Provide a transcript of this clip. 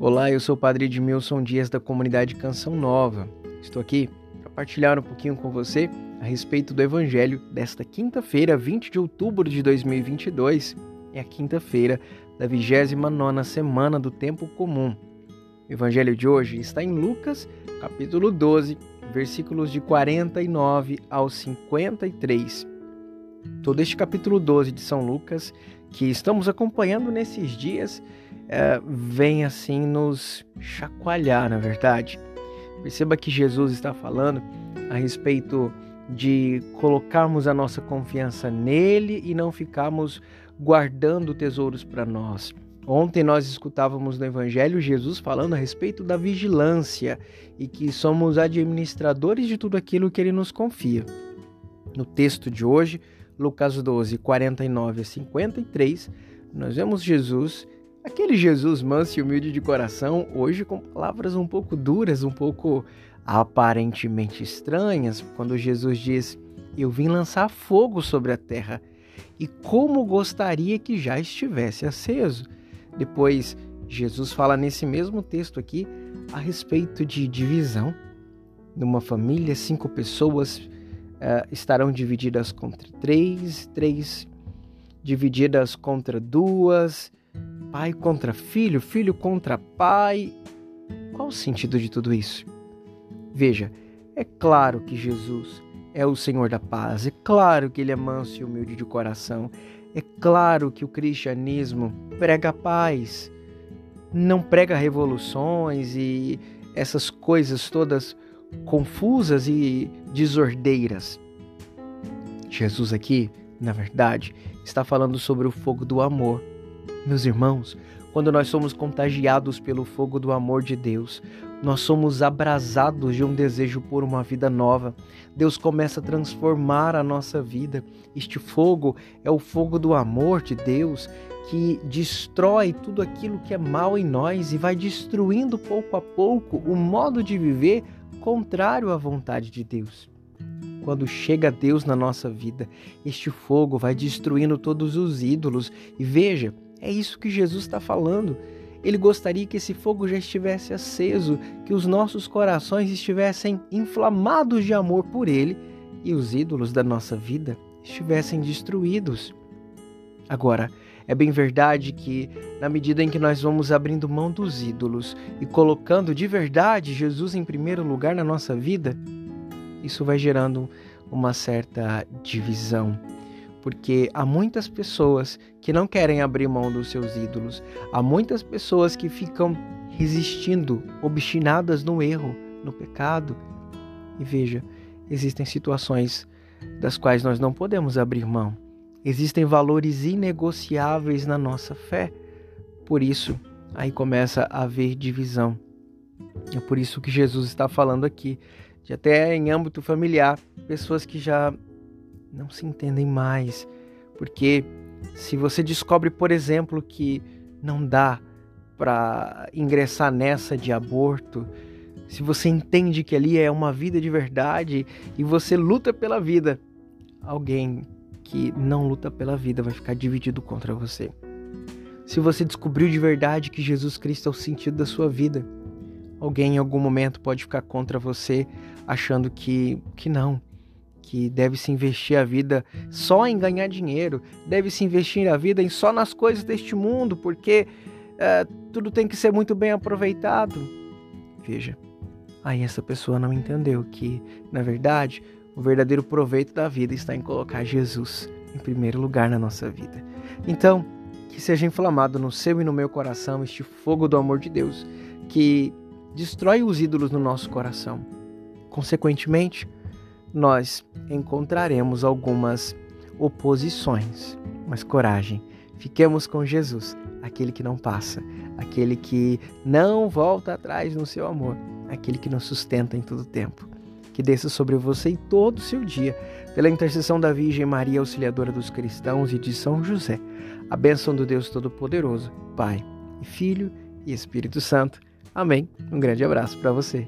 Olá, eu sou o Padre Edmilson Dias da comunidade Canção Nova. Estou aqui para partilhar um pouquinho com você a respeito do Evangelho desta quinta-feira, 20 de outubro de 2022. É a quinta-feira da 29 semana do Tempo Comum. O Evangelho de hoje está em Lucas, capítulo 12, versículos de 49 ao 53. Todo este capítulo 12 de São Lucas, que estamos acompanhando nesses dias, é, vem assim nos chacoalhar, na verdade. Perceba que Jesus está falando a respeito de colocarmos a nossa confiança nele e não ficarmos guardando tesouros para nós. Ontem nós escutávamos no Evangelho Jesus falando a respeito da vigilância e que somos administradores de tudo aquilo que ele nos confia. No texto de hoje, Lucas 12, 49 a 53, nós vemos Jesus, aquele Jesus manso e humilde de coração, hoje com palavras um pouco duras, um pouco aparentemente estranhas, quando Jesus diz: Eu vim lançar fogo sobre a terra, e como gostaria que já estivesse aceso. Depois, Jesus fala nesse mesmo texto aqui a respeito de divisão. Numa família, cinco pessoas uh, estarão divididas contra três, três divididas contra duas, pai contra filho, filho contra pai. Qual o sentido de tudo isso? Veja, é claro que Jesus é o Senhor da paz, é claro que ele é manso e humilde de coração, é claro que o cristianismo prega paz, não prega revoluções e essas coisas todas confusas e desordeiras. Jesus aqui, na verdade, está falando sobre o fogo do amor. Meus irmãos, quando nós somos contagiados pelo fogo do amor de Deus, nós somos abrasados de um desejo por uma vida nova. Deus começa a transformar a nossa vida. Este fogo é o fogo do amor de Deus que destrói tudo aquilo que é mal em nós e vai destruindo pouco a pouco o modo de viver contrário à vontade de Deus. Quando chega Deus na nossa vida, este fogo vai destruindo todos os ídolos. E veja, é isso que Jesus está falando. Ele gostaria que esse fogo já estivesse aceso, que os nossos corações estivessem inflamados de amor por Ele e os ídolos da nossa vida estivessem destruídos. Agora, é bem verdade que, na medida em que nós vamos abrindo mão dos ídolos e colocando de verdade Jesus em primeiro lugar na nossa vida, isso vai gerando uma certa divisão porque há muitas pessoas que não querem abrir mão dos seus ídolos, há muitas pessoas que ficam resistindo, obstinadas no erro, no pecado. E veja, existem situações das quais nós não podemos abrir mão. Existem valores inegociáveis na nossa fé. Por isso, aí começa a haver divisão. É por isso que Jesus está falando aqui, de até em âmbito familiar, pessoas que já não se entendem mais. Porque se você descobre, por exemplo, que não dá para ingressar nessa de aborto, se você entende que ali é uma vida de verdade e você luta pela vida, alguém que não luta pela vida vai ficar dividido contra você. Se você descobriu de verdade que Jesus Cristo é o sentido da sua vida, alguém em algum momento pode ficar contra você achando que que não, que deve se investir a vida só em ganhar dinheiro, deve se investir a vida em só nas coisas deste mundo, porque é, tudo tem que ser muito bem aproveitado. Veja, aí essa pessoa não entendeu que, na verdade, o verdadeiro proveito da vida está em colocar Jesus em primeiro lugar na nossa vida. Então, que seja inflamado no seu e no meu coração este fogo do amor de Deus, que destrói os ídolos no nosso coração. Consequentemente, nós encontraremos algumas oposições, mas coragem. Fiquemos com Jesus, aquele que não passa, aquele que não volta atrás no seu amor, aquele que nos sustenta em todo tempo. Que desça sobre você e todo o seu dia, pela intercessão da Virgem Maria, auxiliadora dos cristãos e de São José, a bênção do Deus Todo-Poderoso, Pai e Filho e Espírito Santo. Amém. Um grande abraço para você.